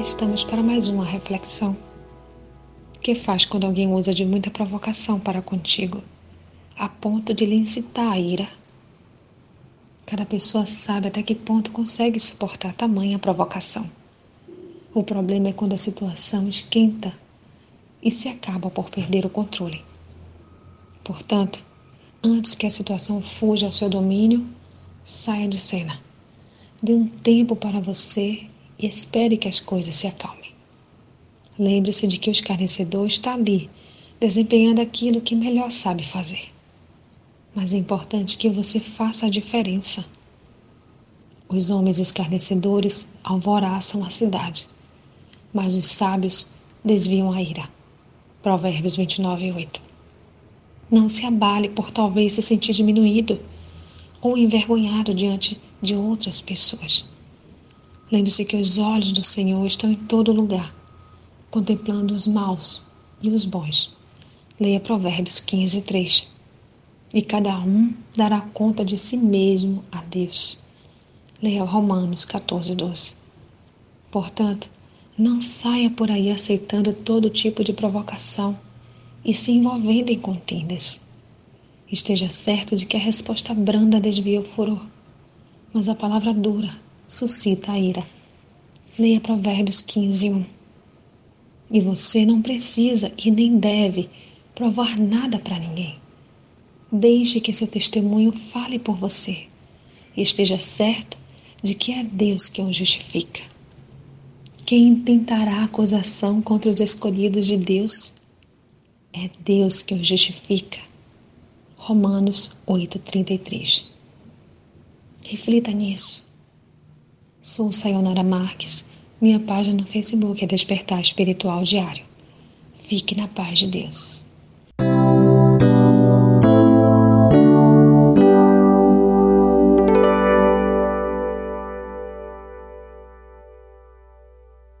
estamos para mais uma reflexão. Que faz quando alguém usa de muita provocação para contigo, a ponto de lhe incitar a ira? Cada pessoa sabe até que ponto consegue suportar tamanha provocação. O problema é quando a situação esquenta e se acaba por perder o controle. Portanto, antes que a situação fuja ao seu domínio, saia de cena. Dê um tempo para você e espere que as coisas se acalmem. Lembre-se de que o escarnecedor está ali, desempenhando aquilo que melhor sabe fazer. Mas é importante que você faça a diferença. Os homens escarnecedores alvoraçam a cidade, mas os sábios desviam a ira. Provérbios 29, 8. Não se abale por talvez se sentir diminuído ou envergonhado diante de outras pessoas. Lembre-se que os olhos do Senhor estão em todo lugar, contemplando os maus e os bons. Leia Provérbios 15, 3. E cada um dará conta de si mesmo a Deus. Leia Romanos 14, 12. Portanto, não saia por aí aceitando todo tipo de provocação e se envolvendo em contendas. Esteja certo de que a resposta branda desvia o furor, mas a palavra dura suscita a ira. Leia Provérbios 15, 1. E você não precisa e nem deve provar nada para ninguém. Deixe que seu testemunho fale por você e esteja certo de que é Deus quem o justifica. Quem tentará acusação contra os escolhidos de Deus? É Deus que o justifica. Romanos 8,33. Reflita nisso. Sou Sayonara Marques. Minha página no Facebook é Despertar Espiritual Diário. Fique na paz de Deus.